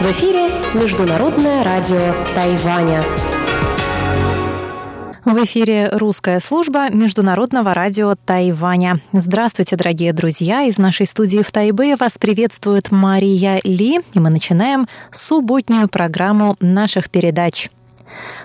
В эфире Международное радио Тайваня. В эфире русская служба Международного радио Тайваня. Здравствуйте, дорогие друзья! Из нашей студии в Тайбе вас приветствует Мария Ли, и мы начинаем субботнюю программу наших передач –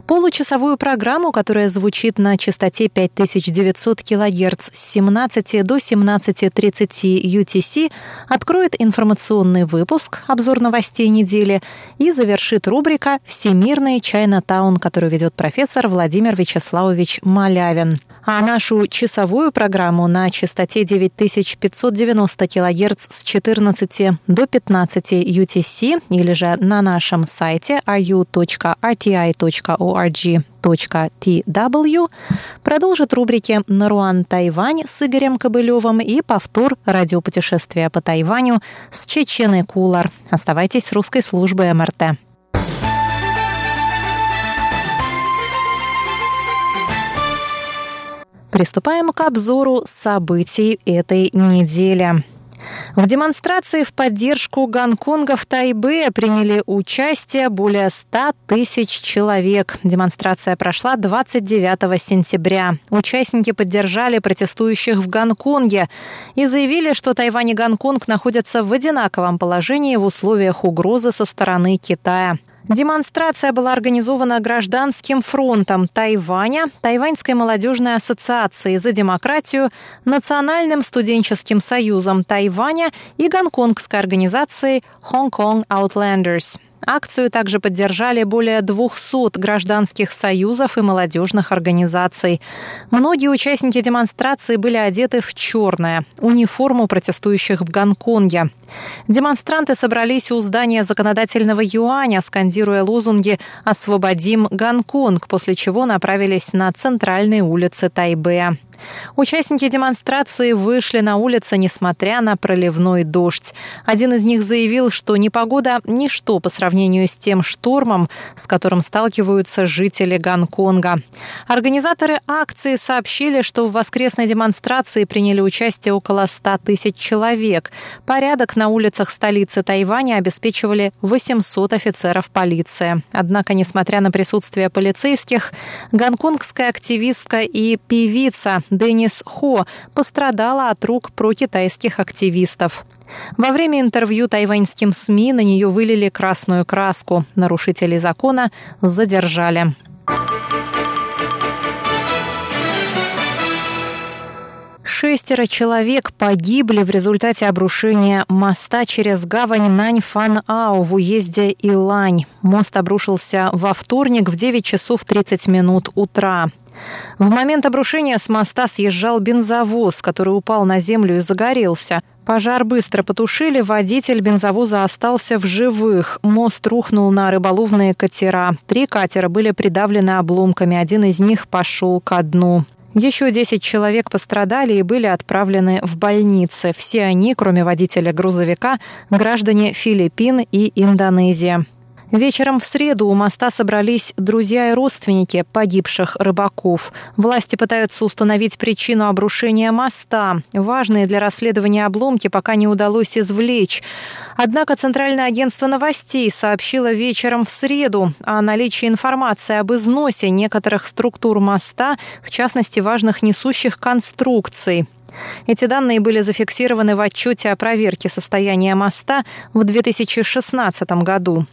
Получасовую программу, которая звучит на частоте 5900 кГц с 17 до 17.30 UTC, откроет информационный выпуск «Обзор новостей недели» и завершит рубрика «Всемирный Чайна-таун», которую ведет профессор Владимир Вячеславович Малявин. А нашу часовую программу на частоте 9590 кГц с 14 до 15 UTC или же на нашем сайте ru.rti.com org.tw продолжит рубрики «Наруан Тайвань» с Игорем Кобылевым и повтор радиопутешествия по Тайваню с Чеченой Кулар. Оставайтесь с русской службой МРТ. Приступаем к обзору событий этой недели. В демонстрации в поддержку Гонконга в Тайбе приняли участие более 100 тысяч человек. Демонстрация прошла 29 сентября. Участники поддержали протестующих в Гонконге и заявили, что Тайвань и Гонконг находятся в одинаковом положении в условиях угрозы со стороны Китая. Демонстрация была организована Гражданским фронтом Тайваня, Тайваньской молодежной ассоциацией за демократию, Национальным студенческим союзом Тайваня и гонконгской организацией Hong Kong Outlanders. Акцию также поддержали более 200 гражданских союзов и молодежных организаций. Многие участники демонстрации были одеты в черное – униформу протестующих в Гонконге. Демонстранты собрались у здания законодательного юаня, скандируя лозунги «Освободим Гонконг», после чего направились на центральные улицы Тайбэя. Участники демонстрации вышли на улицы, несмотря на проливной дождь. Один из них заявил, что непогода – ничто по сравнению с тем штормом, с которым сталкиваются жители Гонконга. Организаторы акции сообщили, что в воскресной демонстрации приняли участие около 100 тысяч человек. Порядок на улицах столицы Тайваня обеспечивали 800 офицеров полиции. Однако, несмотря на присутствие полицейских, гонконгская активистка и певица Денис Хо пострадала от рук прокитайских активистов. Во время интервью тайваньским СМИ на нее вылили красную краску. Нарушителей закона задержали. Шестеро человек погибли в результате обрушения моста через гавань Наньфан-Ау в уезде Илань. Мост обрушился во вторник в 9 часов 30 минут утра. В момент обрушения с моста съезжал бензовоз, который упал на землю и загорелся. Пожар быстро потушили, водитель бензовоза остался в живых. Мост рухнул на рыболовные катера. Три катера были придавлены обломками, один из них пошел ко дну. Еще 10 человек пострадали и были отправлены в больницы. Все они, кроме водителя грузовика, граждане Филиппин и Индонезии. Вечером в среду у моста собрались друзья и родственники погибших рыбаков. Власти пытаются установить причину обрушения моста. Важные для расследования обломки пока не удалось извлечь. Однако Центральное агентство новостей сообщило вечером в среду о наличии информации об износе некоторых структур моста, в частности важных несущих конструкций. Эти данные были зафиксированы в отчете о проверке состояния моста в 2016 году.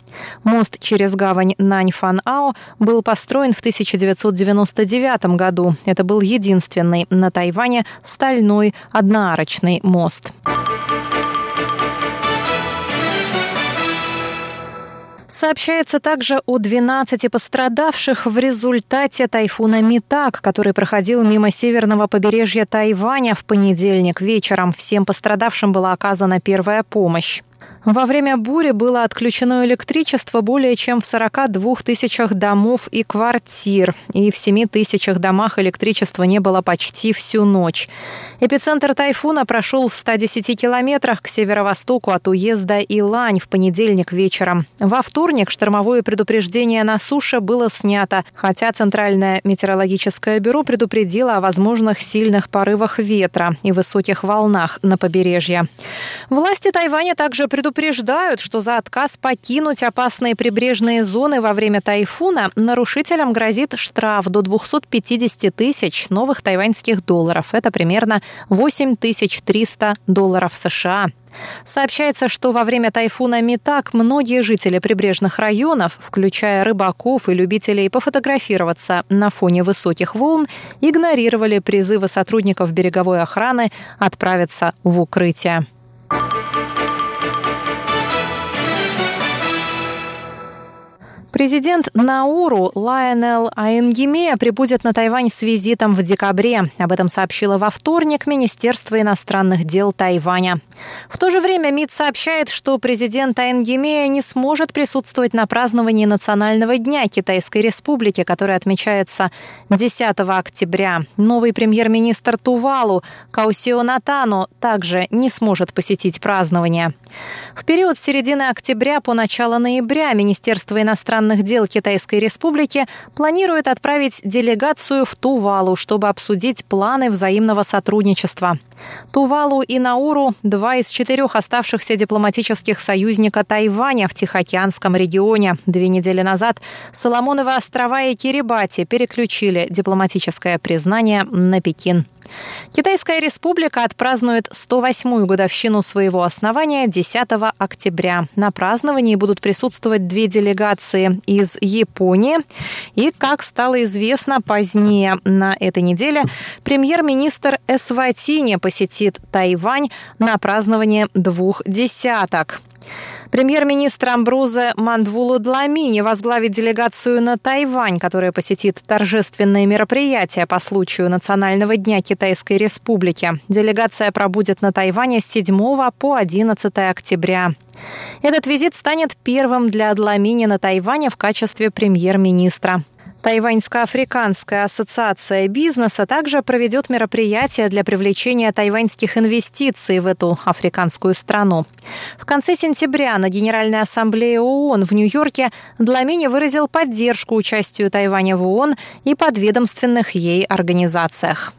Мост через гавань Наньфан-Ао был построен в 1999 году. Это был единственный на Тайване стальной одноарочный мост. Сообщается также о 12 пострадавших в результате тайфуна Митак, который проходил мимо северного побережья Тайваня в понедельник вечером. Всем пострадавшим была оказана первая помощь. Во время бури было отключено электричество более чем в 42 тысячах домов и квартир, и в 7 тысячах домах электричества не было почти всю ночь. Эпицентр тайфуна прошел в 110 километрах к северо-востоку от уезда Илань в понедельник вечером. Во вторник штормовое предупреждение на суше было снято, хотя Центральное метеорологическое бюро предупредило о возможных сильных порывах ветра и высоких волнах на побережье. Власти Тайваня также предупредили предупреждают, что за отказ покинуть опасные прибрежные зоны во время тайфуна нарушителям грозит штраф до 250 тысяч новых тайваньских долларов. Это примерно 8300 долларов США. Сообщается, что во время тайфуна Митак многие жители прибрежных районов, включая рыбаков и любителей пофотографироваться на фоне высоких волн, игнорировали призывы сотрудников береговой охраны отправиться в укрытие. Президент Науру Лайонел Айнгемея прибудет на Тайвань с визитом в декабре. Об этом сообщило во вторник Министерство иностранных дел Тайваня. В то же время МИД сообщает, что президент Айнгемея не сможет присутствовать на праздновании Национального дня Китайской Республики, который отмечается 10 октября. Новый премьер-министр Тувалу Каусио Натано также не сможет посетить празднование. В период с середины октября по начало ноября Министерство иностранных дел Китайской Республики планирует отправить делегацию в Тувалу, чтобы обсудить планы взаимного сотрудничества. Тувалу и Науру – два из четырех оставшихся дипломатических союзника Тайваня в Тихоокеанском регионе. Две недели назад Соломоновы острова и Кирибати переключили дипломатическое признание на Пекин. Китайская республика отпразднует 108-ю годовщину своего основания 10 октября. На праздновании будут присутствовать две делегации из Японии. И, как стало известно позднее на этой неделе, премьер-министр Эсватини посетит Тайвань на празднование двух десяток. Премьер-министр Амбрузе Мандвулу Дламини возглавит делегацию на Тайвань, которая посетит торжественные мероприятия по случаю Национального дня Китайской Республики. Делегация пробудет на Тайване с 7 по 11 октября. Этот визит станет первым для Дламини на Тайване в качестве премьер-министра. Тайваньско-африканская ассоциация бизнеса также проведет мероприятия для привлечения тайваньских инвестиций в эту африканскую страну. В конце сентября на Генеральной ассамблее ООН в Нью-Йорке Дламини выразил поддержку участию Тайваня в ООН и подведомственных ей организациях.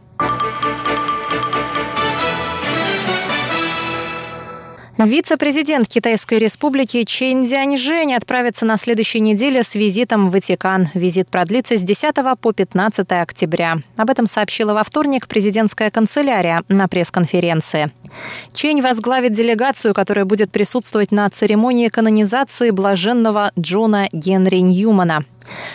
Вице-президент Китайской республики Чен Дзяньжэнь отправится на следующей неделе с визитом в Ватикан. Визит продлится с 10 по 15 октября. Об этом сообщила во вторник президентская канцелярия на пресс-конференции. Чень возглавит делегацию, которая будет присутствовать на церемонии канонизации блаженного Джона Генри Ньюмана.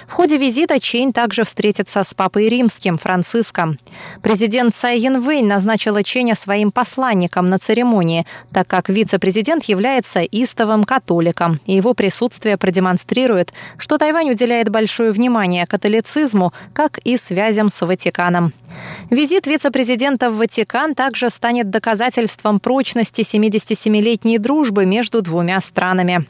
В ходе визита Чейн также встретится с папой римским Франциском. Президент Цай Янвэнь назначила Ченя своим посланником на церемонии, так как вице-президент является истовым католиком, и его присутствие продемонстрирует, что Тайвань уделяет большое внимание католицизму, как и связям с Ватиканом. Визит вице-президента в Ватикан также станет доказательством прочности 77-летней дружбы между двумя странами.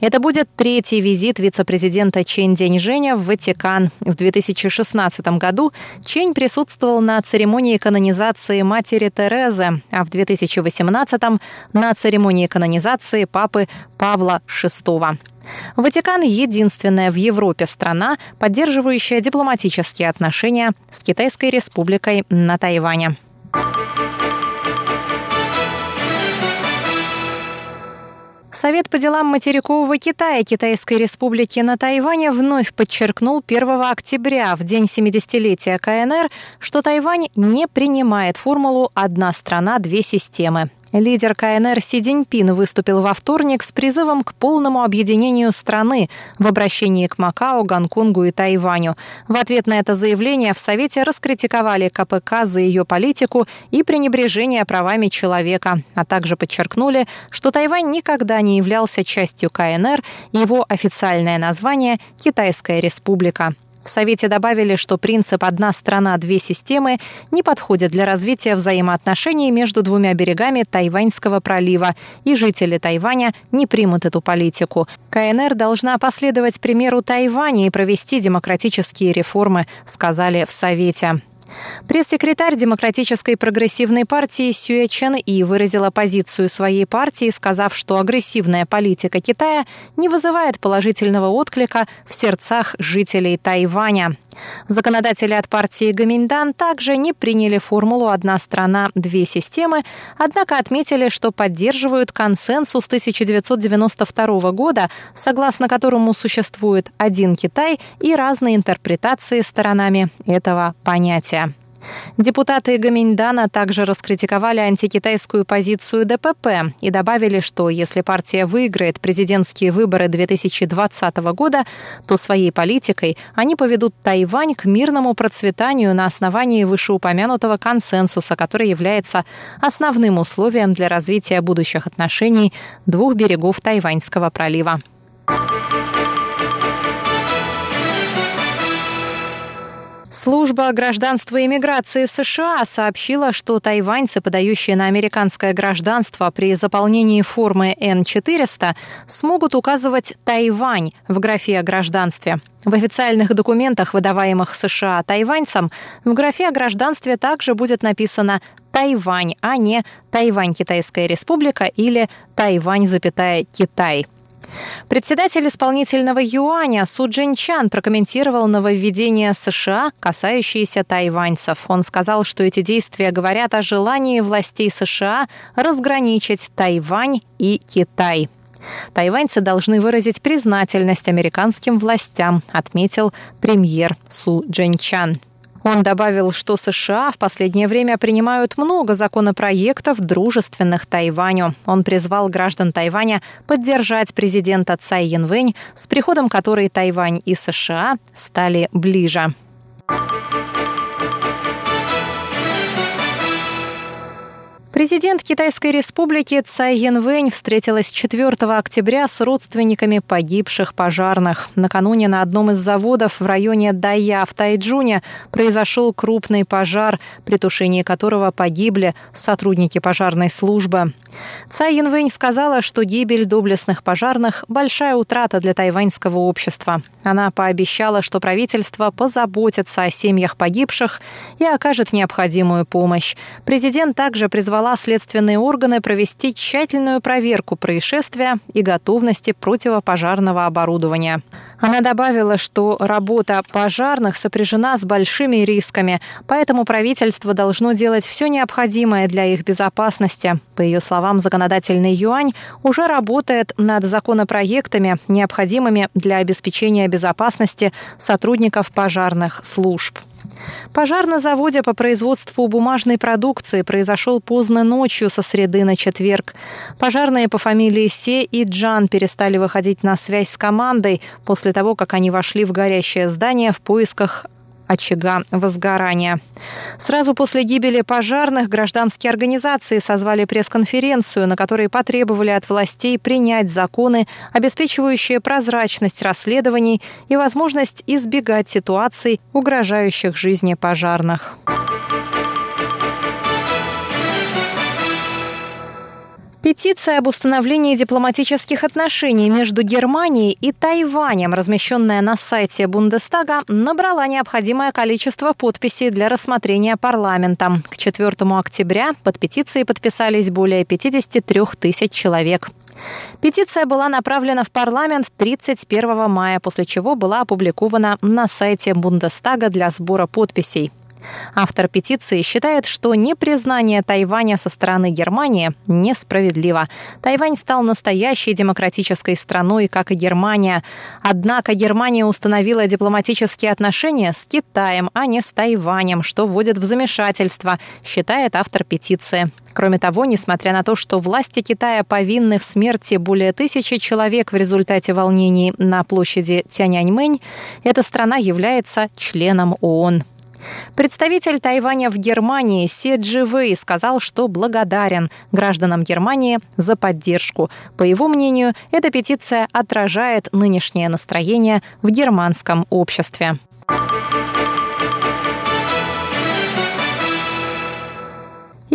Это будет третий визит вице-президента Чэнь Деньжэня в Ватикан. В 2016 году Чень присутствовал на церемонии канонизации матери Терезы, а в 2018 на церемонии канонизации папы Павла VI. Ватикан – единственная в Европе страна, поддерживающая дипломатические отношения с Китайской республикой на Тайване. Совет по делам материкового Китая Китайской Республики на Тайване вновь подчеркнул 1 октября, в день 70-летия КНР, что Тайвань не принимает формулу «одна страна, две системы». Лидер КНР Си Диньпин выступил во вторник с призывом к полному объединению страны в обращении к Макао, Гонконгу и Тайваню. В ответ на это заявление в Совете раскритиковали КПК за ее политику и пренебрежение правами человека, а также подчеркнули, что Тайвань никогда не являлся частью КНР, его официальное название – Китайская республика. В Совете добавили, что принцип «одна страна, две системы» не подходит для развития взаимоотношений между двумя берегами Тайваньского пролива, и жители Тайваня не примут эту политику. КНР должна последовать примеру Тайваня и провести демократические реформы, сказали в Совете. Пресс-секретарь Демократической прогрессивной партии Сюэ Чен И выразила позицию своей партии, сказав, что агрессивная политика Китая не вызывает положительного отклика в сердцах жителей Тайваня. Законодатели от партии Гаминьдан также не приняли формулу «одна страна, две системы», однако отметили, что поддерживают консенсус 1992 года, согласно которому существует один Китай и разные интерпретации сторонами этого понятия. Депутаты Гаминьдана также раскритиковали антикитайскую позицию ДПП и добавили, что если партия выиграет президентские выборы 2020 года, то своей политикой они поведут Тайвань к мирному процветанию на основании вышеупомянутого консенсуса, который является основным условием для развития будущих отношений двух берегов Тайваньского пролива. Служба гражданства и миграции США сообщила, что тайваньцы, подающие на американское гражданство при заполнении формы N400, смогут указывать «Тайвань» в графе о гражданстве. В официальных документах, выдаваемых США тайваньцам, в графе о гражданстве также будет написано «Тайвань», а не «Тайвань Китайская республика» или «Тайвань, запятая Китай». Председатель исполнительного юаня Су Джинчан прокомментировал нововведение США, касающиеся тайваньцев. Он сказал, что эти действия говорят о желании властей США разграничить Тайвань и Китай. Тайваньцы должны выразить признательность американским властям, отметил премьер Су Джинчан. Он добавил, что США в последнее время принимают много законопроектов, дружественных Тайваню. Он призвал граждан Тайваня поддержать президента Цай Янвэнь, с приходом которой Тайвань и США стали ближе. Президент Китайской республики Цай Янвэнь встретилась 4 октября с родственниками погибших пожарных. Накануне на одном из заводов в районе Дая в Тайджуне произошел крупный пожар, при тушении которого погибли сотрудники пожарной службы. Цай Янвэнь сказала, что гибель доблестных пожарных – большая утрата для тайваньского общества. Она пообещала, что правительство позаботится о семьях погибших и окажет необходимую помощь. Президент также призвала следственные органы провести тщательную проверку происшествия и готовности противопожарного оборудования. Она добавила, что работа пожарных сопряжена с большими рисками, поэтому правительство должно делать все необходимое для их безопасности. По ее словам, законодательный юань уже работает над законопроектами, необходимыми для обеспечения безопасности сотрудников пожарных служб. Пожар на заводе по производству бумажной продукции произошел поздно ночью со среды на четверг. Пожарные по фамилии Се и Джан перестали выходить на связь с командой после того, как они вошли в горящее здание в поисках очага возгорания. Сразу после гибели пожарных гражданские организации созвали пресс-конференцию, на которой потребовали от властей принять законы, обеспечивающие прозрачность расследований и возможность избегать ситуаций, угрожающих жизни пожарных. Петиция об установлении дипломатических отношений между Германией и Тайванем, размещенная на сайте Бундестага, набрала необходимое количество подписей для рассмотрения парламентом. К 4 октября под петицией подписались более 53 тысяч человек. Петиция была направлена в парламент 31 мая, после чего была опубликована на сайте Бундестага для сбора подписей. Автор петиции считает, что непризнание Тайваня со стороны Германии несправедливо. Тайвань стал настоящей демократической страной, как и Германия. Однако Германия установила дипломатические отношения с Китаем, а не с Тайванем, что вводит в замешательство, считает автор петиции. Кроме того, несмотря на то, что власти Китая повинны в смерти более тысячи человек в результате волнений на площади Тяньаньмэнь, эта страна является членом ООН. Представитель Тайваня в Германии Се Джи Вэй сказал, что благодарен гражданам Германии за поддержку. По его мнению, эта петиция отражает нынешнее настроение в германском обществе.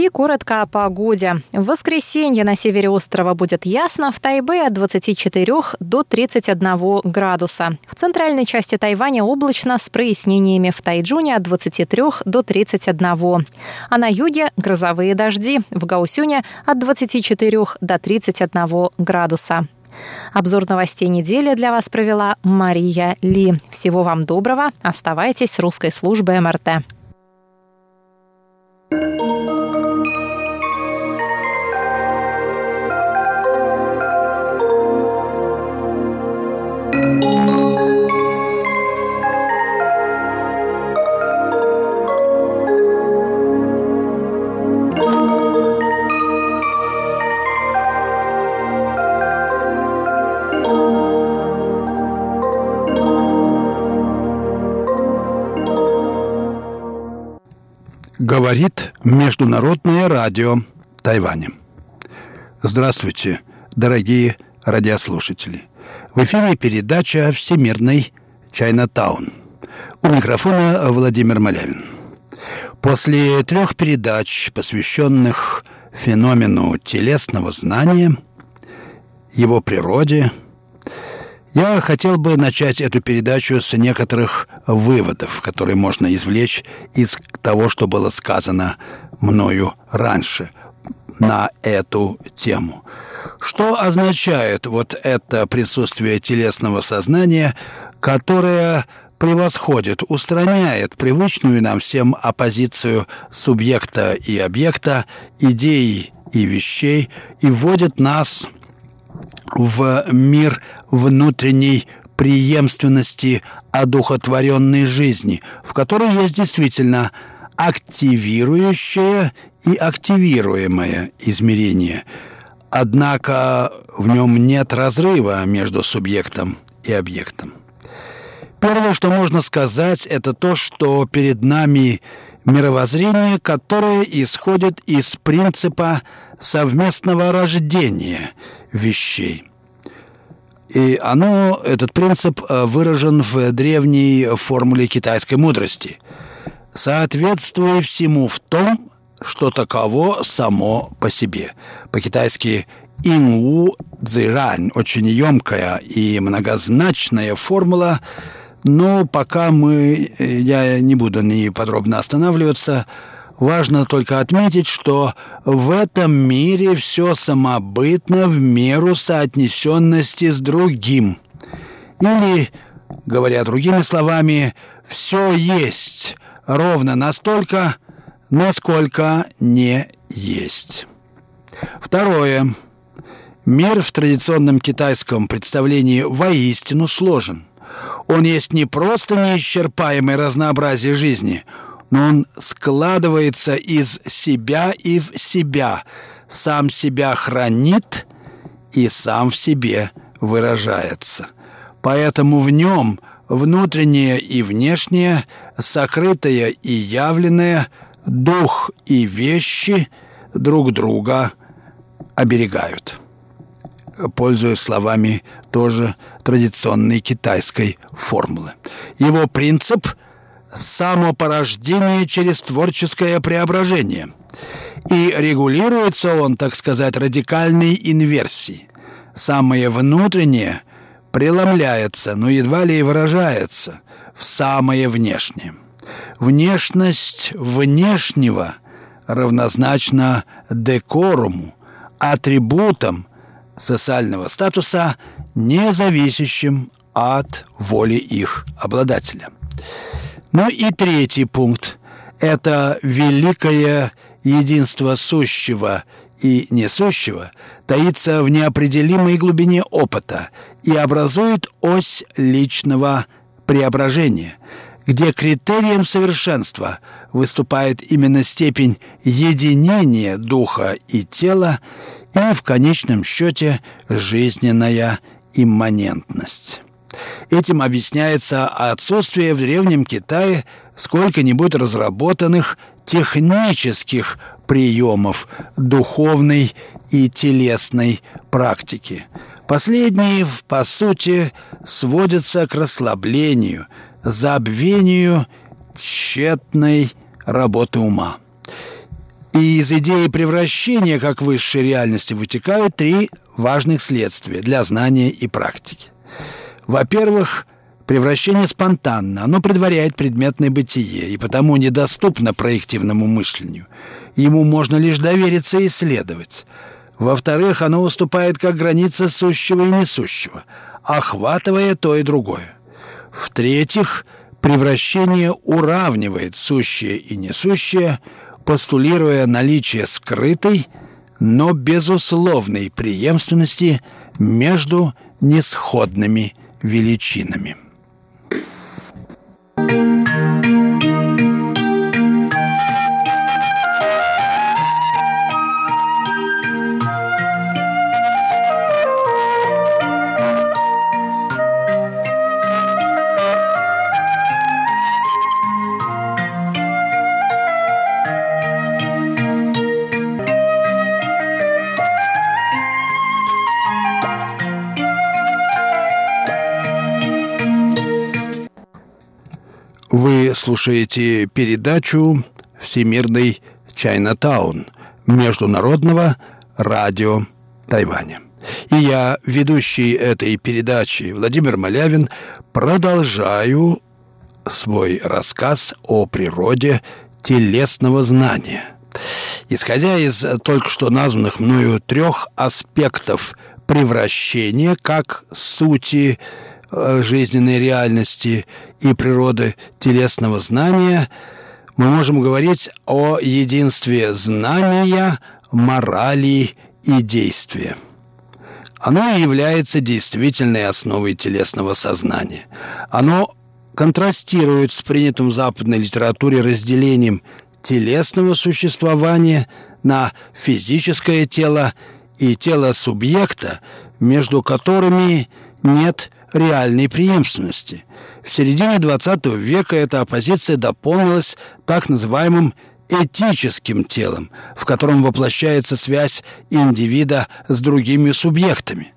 И коротко о погоде. В воскресенье на севере острова будет ясно, в Тайбе от 24 до 31 градуса. В центральной части Тайваня облачно с прояснениями в Тайджуне от 23 до 31. А на юге грозовые дожди. В Гаусюне от 24 до 31 градуса. Обзор новостей недели для вас провела Мария Ли. Всего вам доброго. Оставайтесь с русской службой МРТ. Говорит Международное радио Тайваня. Здравствуйте, дорогие радиослушатели. В эфире передача «Всемирный Чайна-таун». У микрофона Владимир Малявин. После трех передач, посвященных феномену телесного знания, его природе – я хотел бы начать эту передачу с некоторых выводов, которые можно извлечь из того, что было сказано мною раньше на эту тему. Что означает вот это присутствие телесного сознания, которое превосходит, устраняет привычную нам всем оппозицию субъекта и объекта, идей и вещей и вводит нас в мир внутренней преемственности одухотворенной жизни, в которой есть действительно активирующее и активируемое измерение. Однако в нем нет разрыва между субъектом и объектом. Первое, что можно сказать, это то, что перед нами мировоззрение, которое исходит из принципа совместного рождения вещей. И оно, этот принцип э, выражен в древней формуле китайской мудрости. «Соответствуй всему в том, что таково само по себе». По-китайски «инву цзирань» – очень емкая и многозначная формула – но пока мы, э, я не буду на ней подробно останавливаться, важно только отметить, что в этом мире все самобытно в меру соотнесенности с другим. Или, говоря другими словами, все есть ровно настолько, насколько не есть. Второе. Мир в традиционном китайском представлении воистину сложен – он есть не просто неисчерпаемое разнообразие жизни, но он складывается из себя и в себя, сам себя хранит и сам в себе выражается. Поэтому в нем внутреннее и внешнее, сокрытое и явленное, дух и вещи друг друга оберегают пользуясь словами тоже традиционной китайской формулы. Его принцип – самопорождение через творческое преображение. И регулируется он, так сказать, радикальной инверсией. Самое внутреннее преломляется, но едва ли и выражается в самое внешнее. Внешность внешнего равнозначна декоруму, атрибутам – социального статуса, не зависящим от воли их обладателя. Ну и третий пункт – это великое единство сущего и несущего таится в неопределимой глубине опыта и образует ось личного преображения, где критерием совершенства выступает именно степень единения духа и тела и в конечном счете жизненная имманентность. Этим объясняется отсутствие в Древнем Китае сколько-нибудь разработанных технических приемов духовной и телесной практики. Последние, по сути, сводятся к расслаблению, забвению тщетной работы ума. И из идеи превращения как высшей реальности вытекают три важных следствия для знания и практики. Во-первых, превращение спонтанно, оно предваряет предметное бытие и потому недоступно проективному мышлению. Ему можно лишь довериться и исследовать. Во-вторых, оно выступает как граница сущего и несущего, охватывая то и другое. В-третьих, превращение уравнивает сущее и несущее, постулируя наличие скрытой, но безусловной преемственности между несходными величинами. Слушаете передачу «Всемирный Чайнатаун» Международного радио Тайваня. И я, ведущий этой передачи Владимир Малявин, продолжаю свой рассказ о природе телесного знания. Исходя из только что названных мною трех аспектов превращения как сути жизненной реальности и природы телесного знания, мы можем говорить о единстве знания, морали и действия. Оно является действительной основой телесного сознания. Оно контрастирует с принятым в западной литературе разделением телесного существования на физическое тело и тело субъекта, между которыми нет реальной преемственности. В середине XX века эта оппозиция дополнилась так называемым этическим телом, в котором воплощается связь индивида с другими субъектами.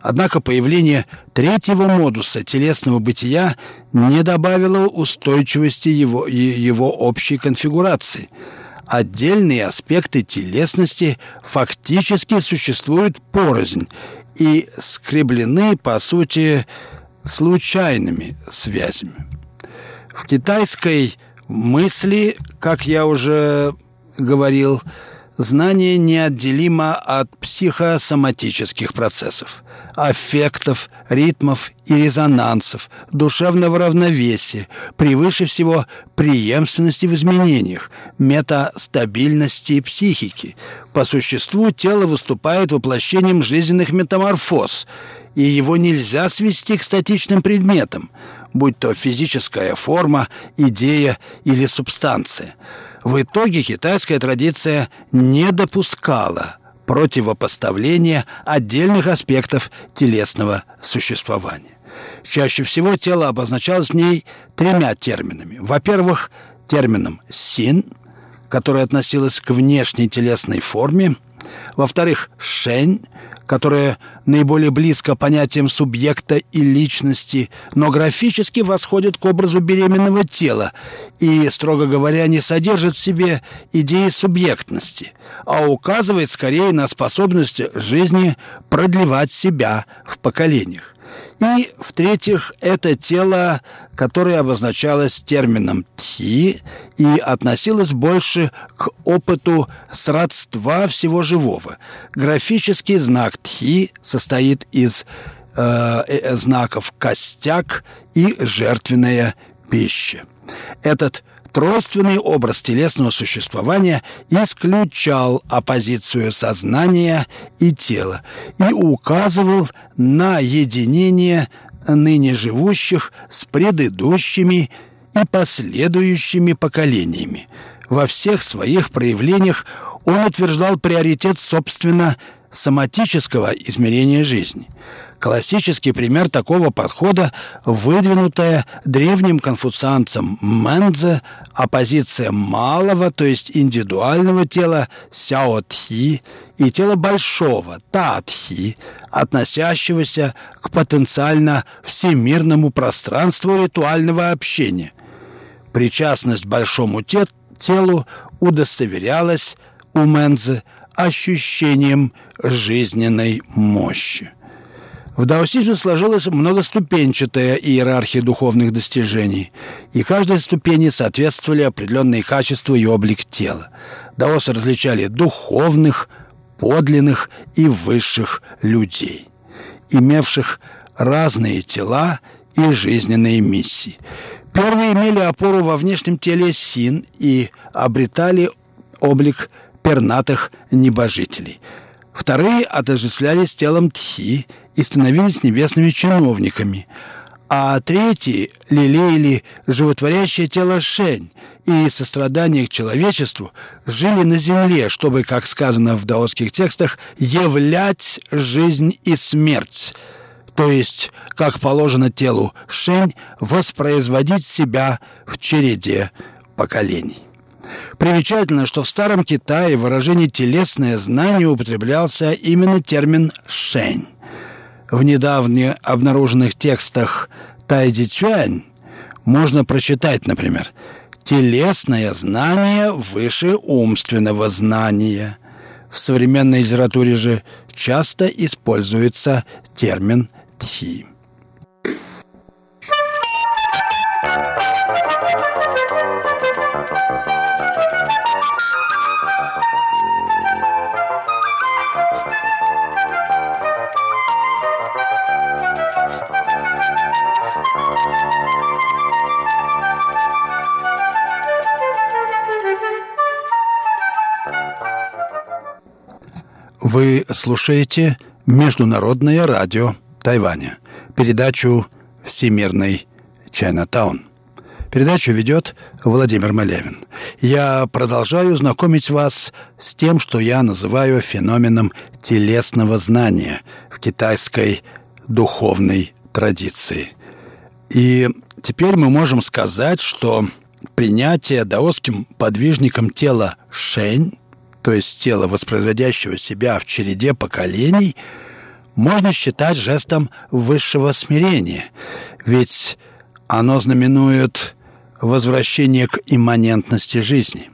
Однако появление третьего модуса телесного бытия не добавило устойчивости его, его общей конфигурации – отдельные аспекты телесности фактически существуют порознь и скреблены, по сути, случайными связями. В китайской мысли, как я уже говорил, знание неотделимо от психосоматических процессов, аффектов, ритмов и резонансов, душевного равновесия, превыше всего преемственности в изменениях, метастабильности психики. По существу тело выступает воплощением жизненных метаморфоз, и его нельзя свести к статичным предметам, будь то физическая форма, идея или субстанция – в итоге китайская традиция не допускала противопоставления отдельных аспектов телесного существования. Чаще всего тело обозначалось в ней тремя терминами. Во-первых, термином «син», который относилось к внешней телесной форме. Во-вторых, «шень», которое наиболее близко понятиям субъекта и личности, но графически восходит к образу беременного тела и, строго говоря, не содержит в себе идеи субъектности, а указывает скорее на способность жизни продлевать себя в поколениях. И, в-третьих, это тело, которое обозначалось термином «тхи» и относилось больше к опыту сродства всего живого. Графический знак «тхи» состоит из э, э, знаков «костяк» и «жертвенная пища». Этот тройственный образ телесного существования исключал оппозицию сознания и тела и указывал на единение ныне живущих с предыдущими и последующими поколениями. Во всех своих проявлениях он утверждал приоритет, собственно, соматического измерения жизни – Классический пример такого подхода – выдвинутая древним конфуцианцем Мэнзе оппозиция малого, то есть индивидуального тела сяо-тхи и тела большого та-тхи, относящегося к потенциально всемирному пространству ритуального общения. Причастность большому телу удостоверялась у Мензе ощущением жизненной мощи. В даосизме сложилась многоступенчатая иерархия духовных достижений, и каждой ступени соответствовали определенные качества и облик тела. Даосы различали духовных, подлинных и высших людей, имевших разные тела и жизненные миссии. Первые имели опору во внешнем теле син и обретали облик пернатых небожителей. Вторые отождествлялись телом тхи и становились небесными чиновниками, а третьи лелеяли животворящее тело Шень и сострадание к человечеству жили на земле, чтобы, как сказано в даосских текстах, являть жизнь и смерть, то есть, как положено телу Шень, воспроизводить себя в череде поколений. Примечательно, что в Старом Китае в выражении «телесное знание» употреблялся именно термин «шень». В недавно обнаруженных текстах Тайди Цюань можно прочитать, например, «телесное знание выше умственного знания». В современной литературе же часто используется термин «тхи». Вы слушаете Международное радио Тайваня, передачу «Всемирный Чайнатаун». Передачу ведет Владимир Малявин. Я продолжаю знакомить вас с тем, что я называю феноменом телесного знания в китайской духовной традиции. И теперь мы можем сказать, что принятие даосским подвижником тела шень то есть тело, воспроизводящего себя в череде поколений, можно считать жестом высшего смирения, ведь оно знаменует возвращение к имманентности жизни.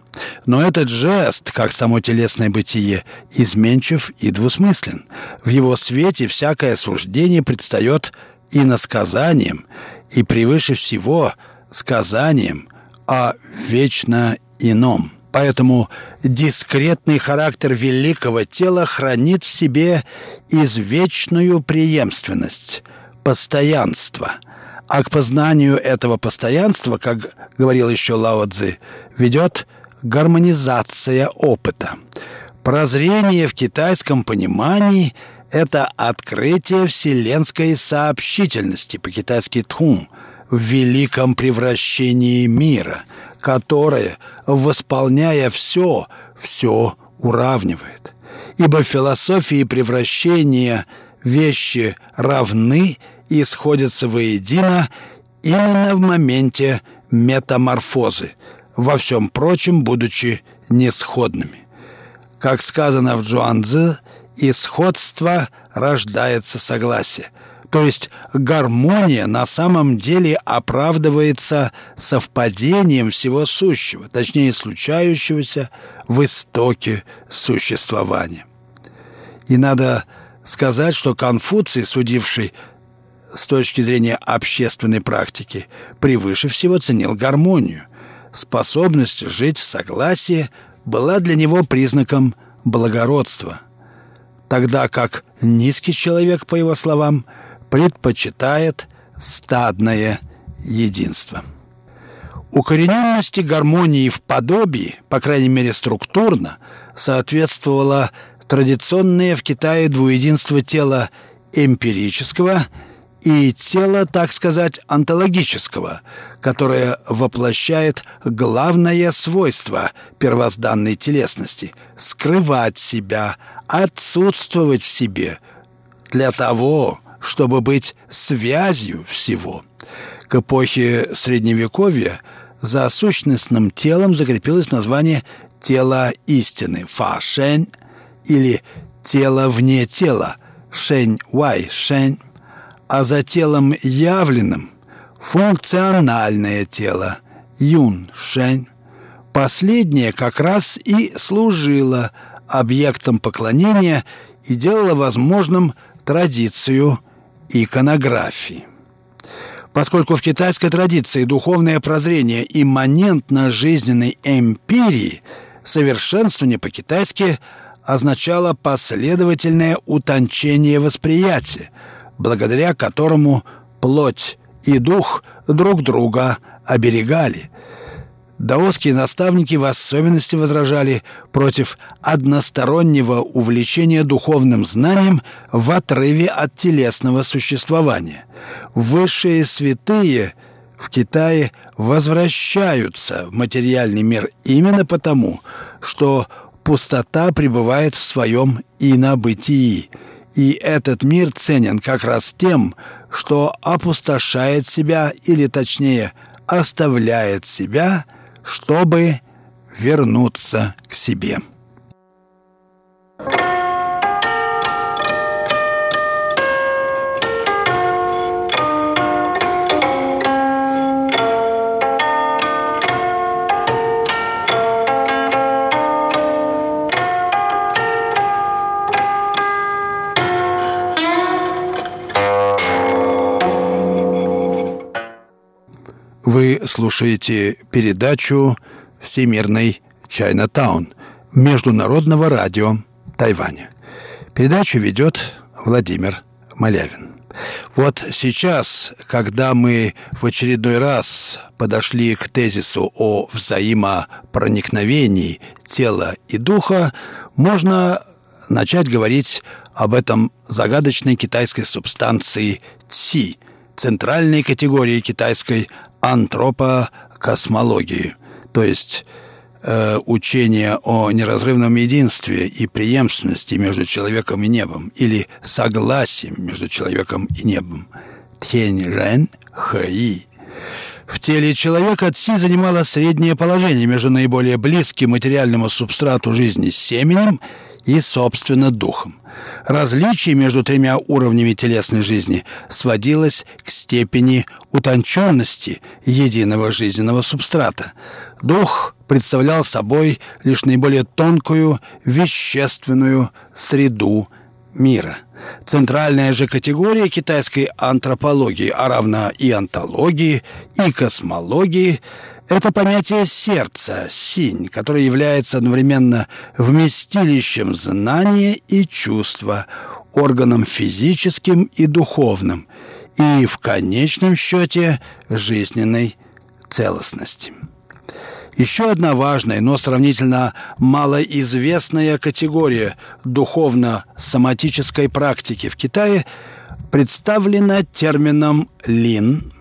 Но этот жест, как само телесное бытие, изменчив и двусмыслен. В его свете всякое суждение предстает иносказанием, и превыше всего сказанием о вечно ином – Поэтому дискретный характер великого тела хранит в себе извечную преемственность, постоянство. А к познанию этого постоянства, как говорил еще Лао Цзи, ведет гармонизация опыта. Прозрение в китайском понимании – это открытие вселенской сообщительности, по-китайски «тхун», в великом превращении мира – которое, восполняя все, все уравнивает. Ибо в философии превращения вещи равны и сходятся воедино именно в моменте метаморфозы, во всем прочем будучи несходными. Как сказано в Джуанцзы, из сходства рождается согласие – то есть гармония на самом деле оправдывается совпадением всего сущего, точнее случающегося в истоке существования. И надо сказать, что Конфуций, судивший с точки зрения общественной практики, превыше всего ценил гармонию. Способность жить в согласии была для него признаком благородства, тогда как низкий человек, по его словам, – предпочитает стадное единство. Укорененности гармонии в подобии, по крайней мере структурно, соответствовало традиционное в Китае двуединство тела эмпирического и тела, так сказать, онтологического, которое воплощает главное свойство первозданной телесности – скрывать себя, отсутствовать в себе для того, чтобы быть связью всего. К эпохе Средневековья за сущностным телом закрепилось название «тело истины» – «фа-шэнь» или «тело вне тела» – «шэнь-вай» – «шэнь», а за телом явленным – функциональное тело – «юн-шэнь». Последнее как раз и служило объектом поклонения и делало возможным традицию иконографии. Поскольку в китайской традиции духовное прозрение имманентно жизненной эмпирии, совершенствование по-китайски означало последовательное утончение восприятия, благодаря которому плоть и дух друг друга оберегали – Даосские наставники в особенности возражали против одностороннего увлечения духовным знанием в отрыве от телесного существования. Высшие святые в Китае возвращаются в материальный мир именно потому, что пустота пребывает в своем инобытии, и этот мир ценен как раз тем, что опустошает себя, или точнее, оставляет себя – чтобы вернуться к себе. Вы слушаете передачу «Всемирный Чайна-таун» Международного радио Тайваня. Передачу ведет Владимир Малявин. Вот сейчас, когда мы в очередной раз подошли к тезису о взаимопроникновении тела и духа, можно начать говорить об этом загадочной китайской субстанции ци, центральной категории китайской антропокосмологии, то есть э, учение о неразрывном единстве и преемственности между человеком и небом, или согласием между человеком и небом. Тень Рен Хэи. В теле человека Ци занимала среднее положение между наиболее близким материальному субстрату жизни семенем и, собственно, духом. Различие между тремя уровнями телесной жизни сводилось к степени утонченности единого жизненного субстрата. Дух представлял собой лишь наиболее тонкую вещественную среду мира. Центральная же категория китайской антропологии, а равна и антологии, и космологии – это понятие сердца, синь, которое является одновременно вместилищем знания и чувства, органом физическим и духовным, и в конечном счете жизненной целостности. Еще одна важная, но сравнительно малоизвестная категория духовно-соматической практики в Китае представлена термином «лин»,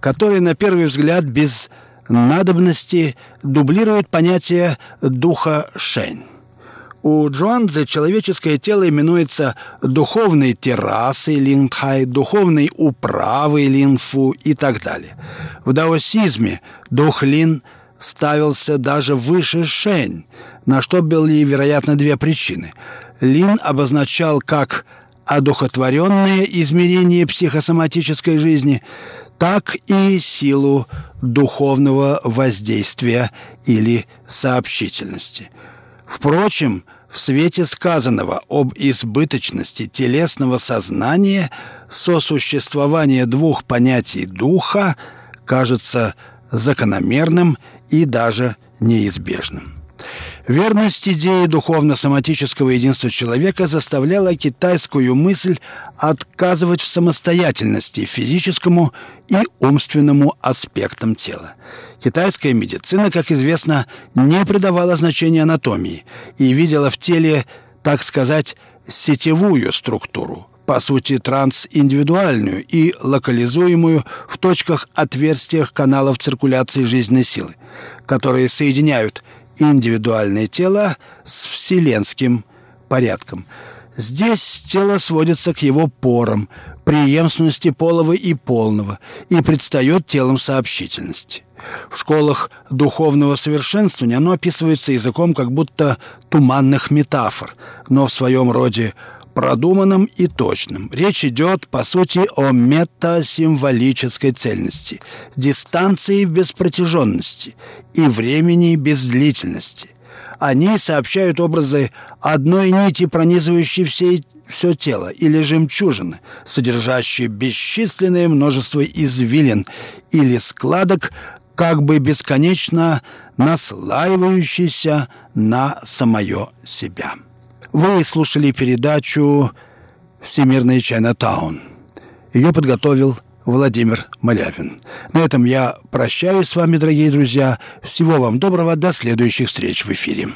который на первый взгляд без надобности дублирует понятие духа шень. У Джуанзе человеческое тело именуется духовной террасой линхай, духовной управой линфу и так далее. В даосизме дух лин ставился даже выше шень, на что были, вероятно, две причины. Лин обозначал как одухотворенное измерение психосоматической жизни, так и силу духовного воздействия или сообщительности. Впрочем, в свете сказанного об избыточности телесного сознания сосуществование двух понятий духа кажется закономерным и даже неизбежным. Верность идеи духовно-соматического единства человека заставляла китайскую мысль отказывать в самостоятельности физическому и умственному аспектам тела. Китайская медицина, как известно, не придавала значения анатомии и видела в теле, так сказать, сетевую структуру, по сути, трансиндивидуальную и локализуемую в точках отверстиях каналов циркуляции жизненной силы, которые соединяют индивидуальное тело с вселенским порядком. Здесь тело сводится к его порам, преемственности полого и полного, и предстает телом сообщительности. В школах духовного совершенствования оно описывается языком как будто туманных метафор, но в своем роде продуманным и точным. Речь идет, по сути, о метасимволической цельности, дистанции без протяженности и времени без длительности. Они сообщают образы одной нити, пронизывающей все, все тело, или жемчужины, содержащие бесчисленное множество извилин или складок, как бы бесконечно наслаивающийся на самое себя. Вы слушали передачу «Всемирный Чайнатаун». Ее подготовил Владимир Малявин. На этом я прощаюсь с вами, дорогие друзья. Всего вам доброго. До следующих встреч в эфире.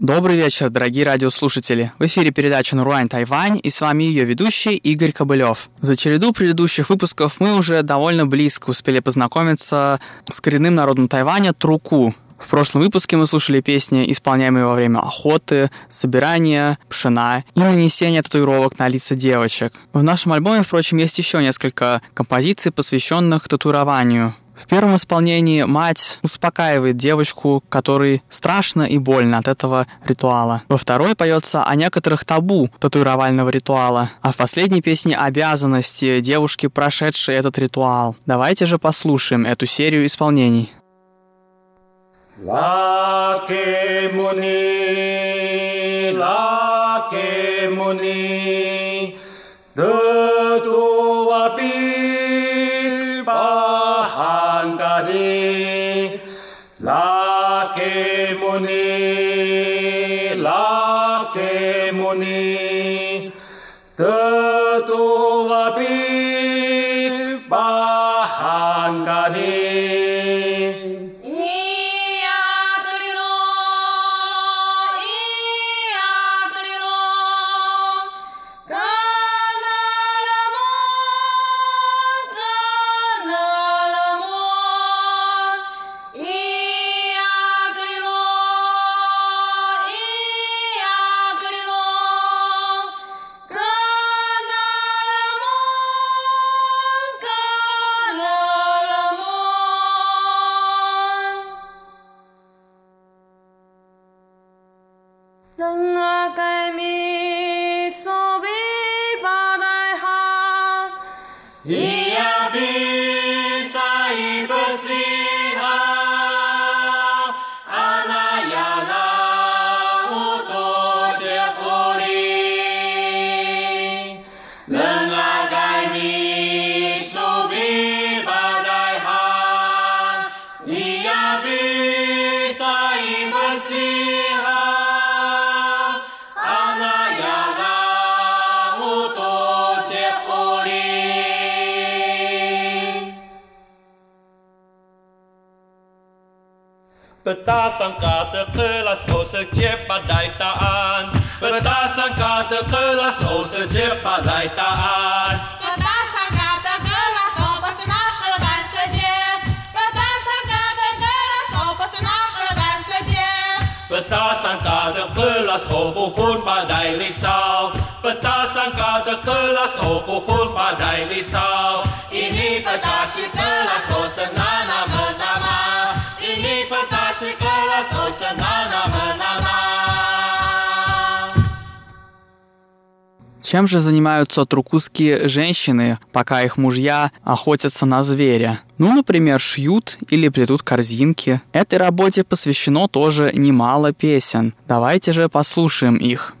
Добрый вечер, дорогие радиослушатели. В эфире передача «Наруань Тайвань» и с вами ее ведущий Игорь Кобылев. За череду предыдущих выпусков мы уже довольно близко успели познакомиться с коренным народом Тайваня Труку. В прошлом выпуске мы слушали песни, исполняемые во время охоты, собирания, пшена и нанесения татуировок на лица девочек. В нашем альбоме, впрочем, есть еще несколько композиций, посвященных татуированию – в первом исполнении мать успокаивает девочку, которой страшно и больно от этого ритуала. Во второй поется о некоторых табу татуировального ритуала, а в последней песне обязанности девушки, прошедшей этот ритуал. Давайте же послушаем эту серию исполнений. Лаке муни, Betasangkate kelas o sejep padai taan Betasangkate kelas o oh, sejep padai taan Betasangkate kelas o oh, pasenakal gan sejep. Betasangkate kelas o pasenakal gan sejep. Betasangkate kelas o puhun padai risau Betasangkate kelas o oh, puhun padai risau Ini petasi kelas o senana menama. Ini petasi petas Чем же занимаются трукузские женщины, пока их мужья охотятся на зверя? Ну, например, шьют или плетут корзинки. Этой работе посвящено тоже немало песен. Давайте же послушаем их.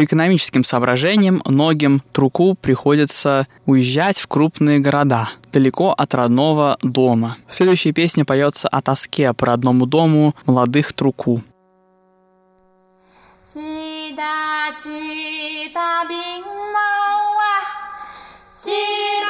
По экономическим соображениям многим Труку приходится уезжать в крупные города, далеко от родного дома. Следующая песня поется о тоске по родному дому молодых Труку. 记得记得明老啊，记得。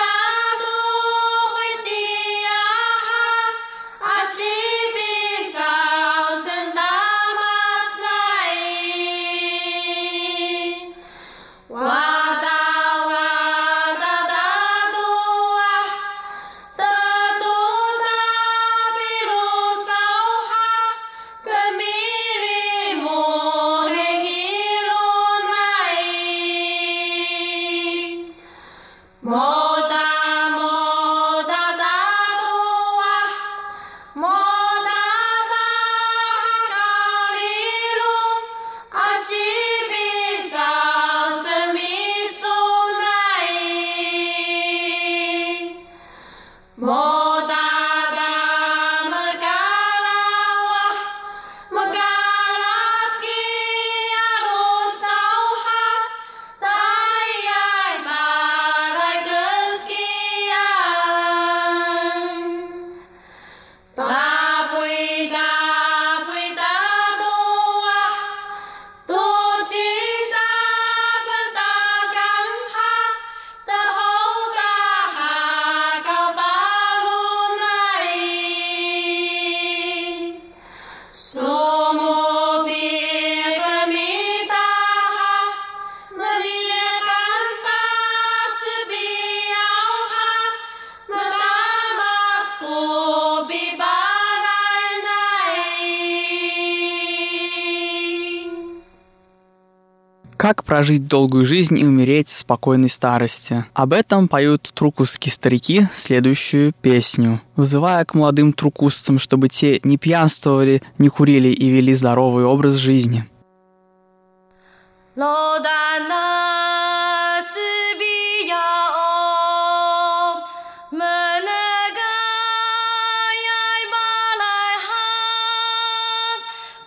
прожить долгую жизнь и умереть в спокойной старости. Об этом поют трукусские старики следующую песню, вызывая к молодым трукусцам, чтобы те не пьянствовали, не курили и вели здоровый образ жизни.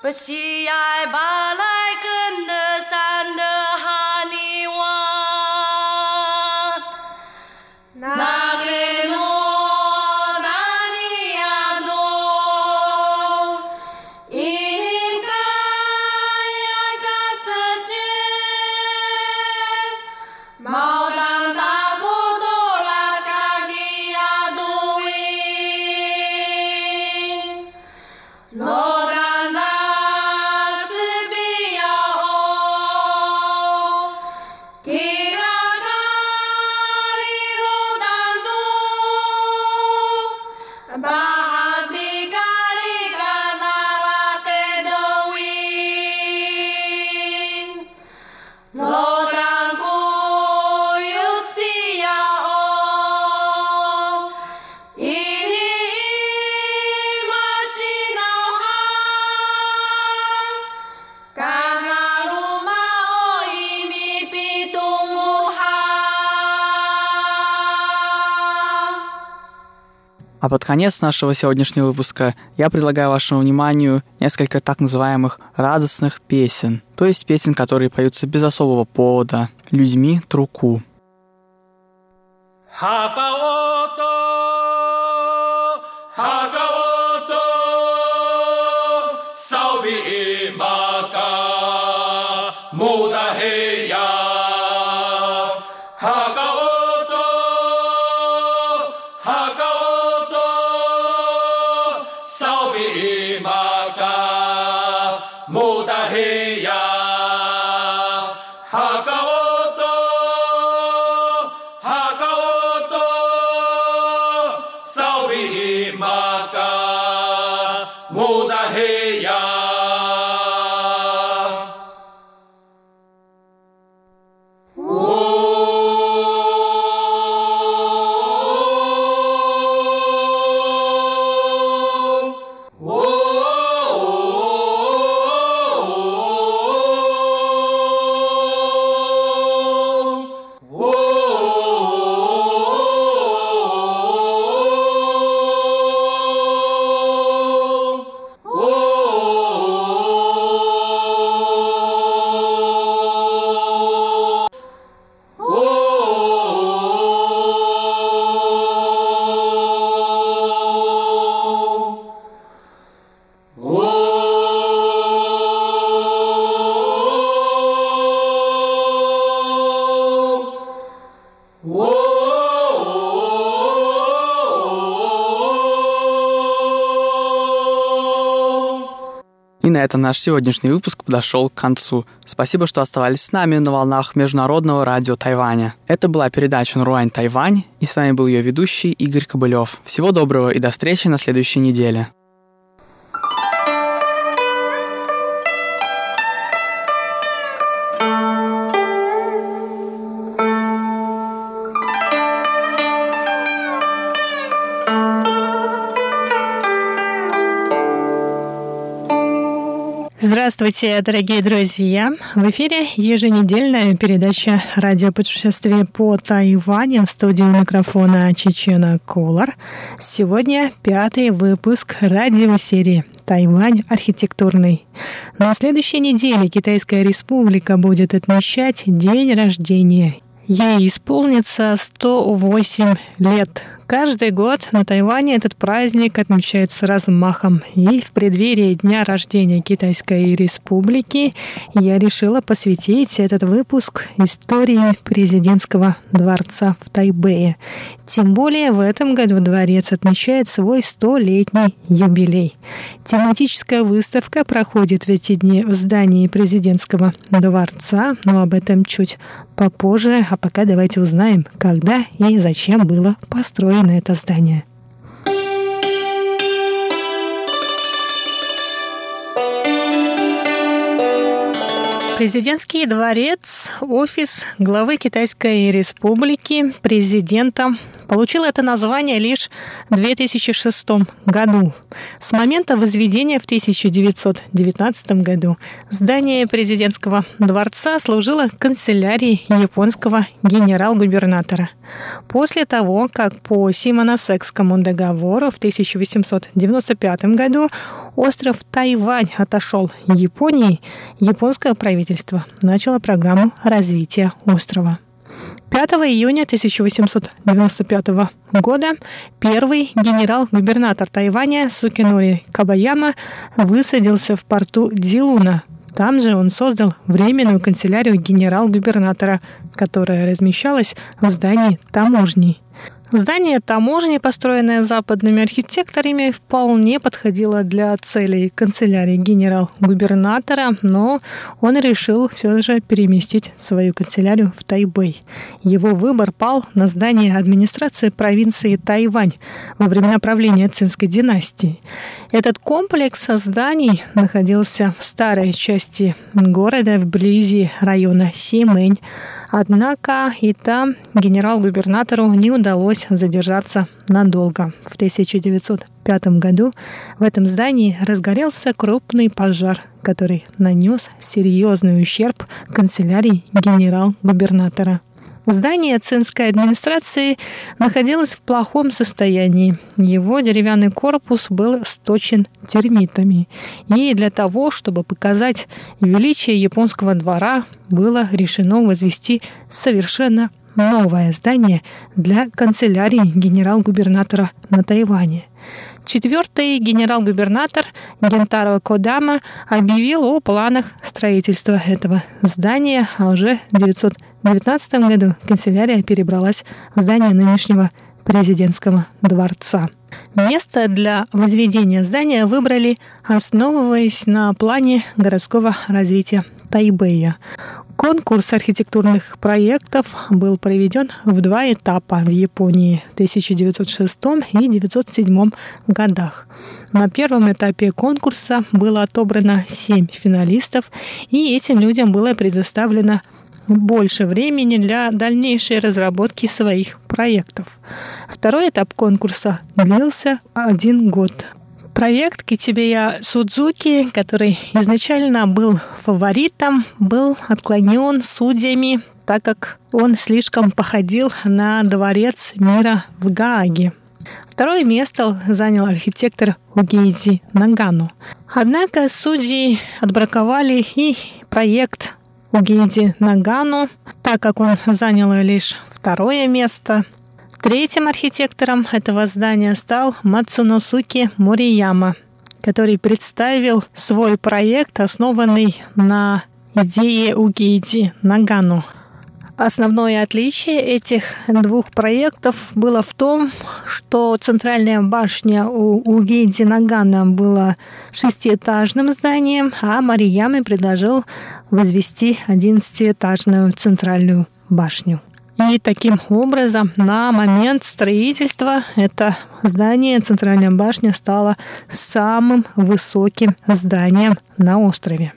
But she I buy под конец нашего сегодняшнего выпуска я предлагаю вашему вниманию несколько так называемых радостных песен, то есть песен, которые поются без особого повода, людьми труку. Hakaoto, Hakaoto, наш сегодняшний выпуск подошел к концу. Спасибо, что оставались с нами на волнах Международного радио Тайваня. Это была передача «Наруань Тайвань», и с вами был ее ведущий Игорь Кобылев. Всего доброго и до встречи на следующей неделе. Здравствуйте, дорогие друзья! В эфире еженедельная передача радиопутешествия по Тайваню в студию микрофона Чечена Колор. Сегодня пятый выпуск радиосерии «Тайвань архитектурный». На следующей неделе Китайская республика будет отмечать день рождения. Ей исполнится 108 лет. Каждый год на Тайване этот праздник отмечают с размахом. И в преддверии дня рождения Китайской Республики я решила посвятить этот выпуск истории президентского дворца в Тайбэе. Тем более в этом году дворец отмечает свой столетний юбилей. Тематическая выставка проходит в эти дни в здании президентского дворца, но об этом чуть попозже. А пока давайте узнаем, когда и зачем было построено это здание. Президентский дворец, офис главы Китайской республики, президента получил это название лишь в 2006 году. С момента возведения в 1919 году здание президентского дворца служило канцелярией японского генерал-губернатора. После того, как по Симоносекскому договору в 1895 году остров Тайвань отошел Японии, японское правительство начало программу развития острова. 5 июня 1895 года первый генерал-губернатор Тайваня Сукинори Кабаяма высадился в порту Дилуна. Там же он создал временную канцелярию генерал-губернатора, которая размещалась в здании таможни. Здание таможни, построенное западными архитекторами, вполне подходило для целей канцелярии генерал-губернатора, но он решил все же переместить свою канцелярию в Тайбэй. Его выбор пал на здание администрации провинции Тайвань во времена правления Цинской династии. Этот комплекс зданий находился в старой части города вблизи района Симэнь. Однако и там генерал-губернатору не удалось задержаться надолго. В 1905 году в этом здании разгорелся крупный пожар, который нанес серьезный ущерб канцелярии генерал-губернатора. Здание цинской администрации находилось в плохом состоянии. Его деревянный корпус был сточен термитами. И для того, чтобы показать величие японского двора, было решено возвести совершенно новое здание для канцелярии генерал-губернатора на Тайване. Четвертый генерал-губернатор Гентаро Кодама объявил о планах строительства этого здания, а уже в 1919 году канцелярия перебралась в здание нынешнего президентского дворца. Место для возведения здания выбрали, основываясь на плане городского развития Тайбэя. Конкурс архитектурных проектов был проведен в два этапа в Японии в 1906 и 1907 годах. На первом этапе конкурса было отобрано семь финалистов, и этим людям было предоставлено больше времени для дальнейшей разработки своих проектов. Второй этап конкурса длился один год. Проект Китибея Судзуки, который изначально был фаворитом, был отклонен судьями, так как он слишком походил на дворец мира в Гааге. Второе место занял архитектор Угейзи Нагану. Однако судьи отбраковали и проект Угейди Нагану, так как он занял лишь второе место – Третьим архитектором этого здания стал Мацуносуки Морияма, который представил свой проект, основанный на идее Угиди Нагану. Основное отличие этих двух проектов было в том, что центральная башня у Угиди Нагана была шестиэтажным зданием, а Марияме предложил возвести одиннадцатиэтажную центральную башню. И таким образом на момент строительства это здание, центральная башня, стало самым высоким зданием на острове.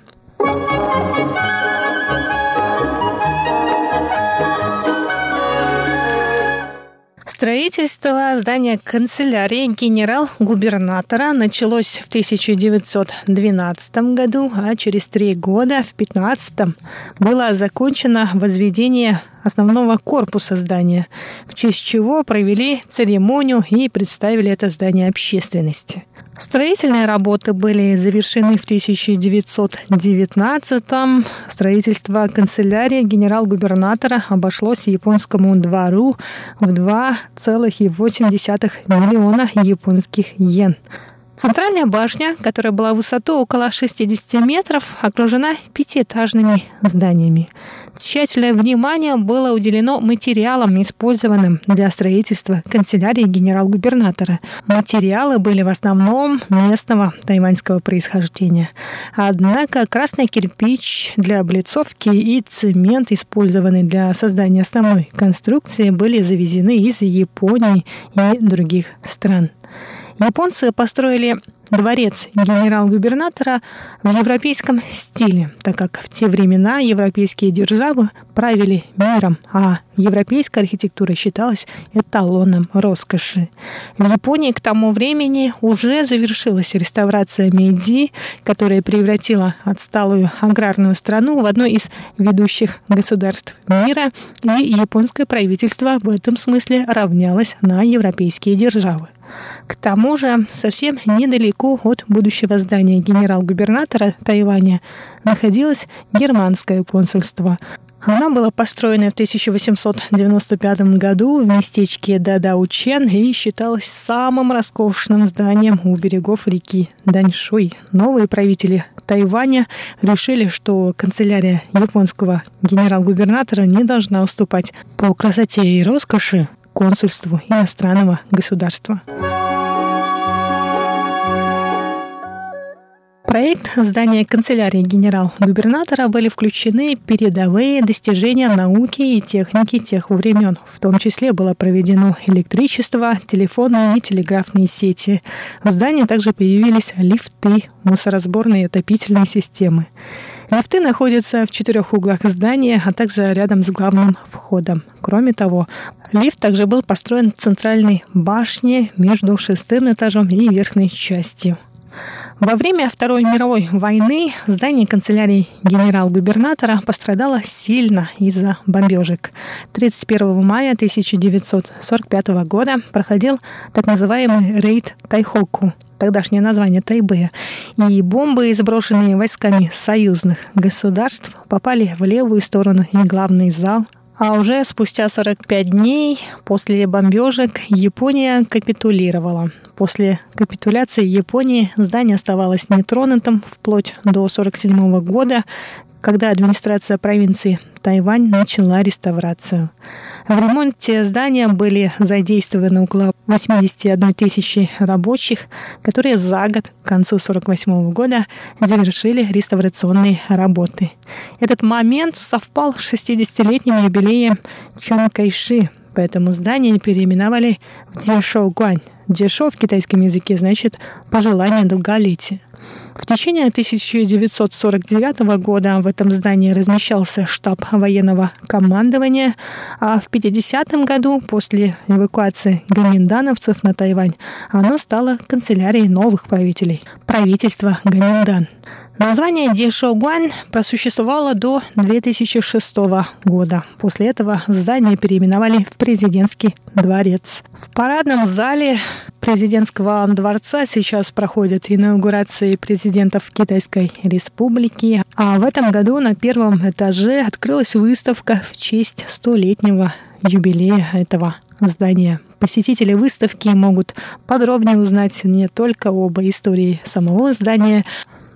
Строительство здания канцелярии генерал-губернатора началось в 1912 году, а через три года, в 2015, было закончено возведение основного корпуса здания, в честь чего провели церемонию и представили это здание общественности. Строительные работы были завершены в 1919-м. Строительство канцелярии генерал-губернатора обошлось японскому двору в 2,8 миллиона японских йен. Центральная башня, которая была в высоту около 60 метров, окружена пятиэтажными зданиями. Тщательное внимание было уделено материалам, использованным для строительства канцелярии генерал-губернатора. Материалы были в основном местного тайваньского происхождения. Однако красный кирпич для облицовки и цемент, использованный для создания основной конструкции, были завезены из Японии и других стран. Японцы построили дворец генерал-губернатора в европейском стиле, так как в те времена европейские державы правили миром, а европейская архитектура считалась эталоном роскоши. В Японии к тому времени уже завершилась реставрация Мэйдзи, которая превратила отсталую аграрную страну в одно из ведущих государств мира, и японское правительство в этом смысле равнялось на европейские державы. К тому же, совсем недалеко от будущего здания генерал-губернатора Тайваня находилось германское консульство. Оно было построено в 1895 году в местечке Дадаучен и считалось самым роскошным зданием у берегов реки Даньшуй. Новые правители Тайваня решили, что канцелярия японского генерал-губернатора не должна уступать по красоте и роскоши консульству иностранного государства. проект здания канцелярии генерал-губернатора были включены передовые достижения науки и техники тех времен. В том числе было проведено электричество, телефонные и телеграфные сети. В здании также появились лифты, мусоросборные и отопительные системы. Лифты находятся в четырех углах здания, а также рядом с главным входом. Кроме того, лифт также был построен в центральной башне между шестым этажом и верхней частью. Во время Второй мировой войны здание канцелярии генерал-губернатора пострадало сильно из-за бомбежек. 31 мая 1945 года проходил так называемый рейд Тайхоку, тогдашнее название Тайбэя, и бомбы, сброшенные войсками союзных государств, попали в левую сторону и главный зал а уже спустя 45 дней после бомбежек Япония капитулировала. После капитуляции Японии здание оставалось нетронутым вплоть до 1947 года, когда администрация провинции Тайвань начала реставрацию. В ремонте здания были задействованы около 81 тысячи рабочих, которые за год, к концу 1948 года, завершили реставрационные работы. Этот момент совпал с 60-летним юбилеем Чон Кайши, поэтому здание переименовали в Дзешоугуань. Дзешо в китайском языке значит «пожелание долголетия». В течение 1949 года в этом здании размещался штаб военного командования, а в 50 году, после эвакуации гаминдановцев на Тайвань, оно стало канцелярией новых правителей – правительства Гаминдан. Название Дешогуань просуществовало до 2006 года. После этого здание переименовали в президентский дворец. В парадном зале президентского дворца сейчас проходят инаугурации президентов Китайской республики. А в этом году на первом этаже открылась выставка в честь столетнего юбилея этого здания. Посетители выставки могут подробнее узнать не только об истории самого здания,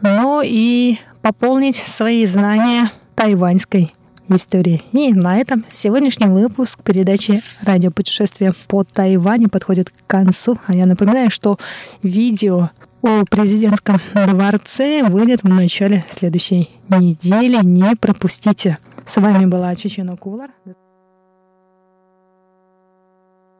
но и пополнить свои знания тайваньской истории. И на этом сегодняшний выпуск передачи «Радиопутешествие по Тайваню» подходит к концу. А я напоминаю, что видео о президентском дворце выйдет в начале следующей недели. Не пропустите. С вами была Чечена Кулар.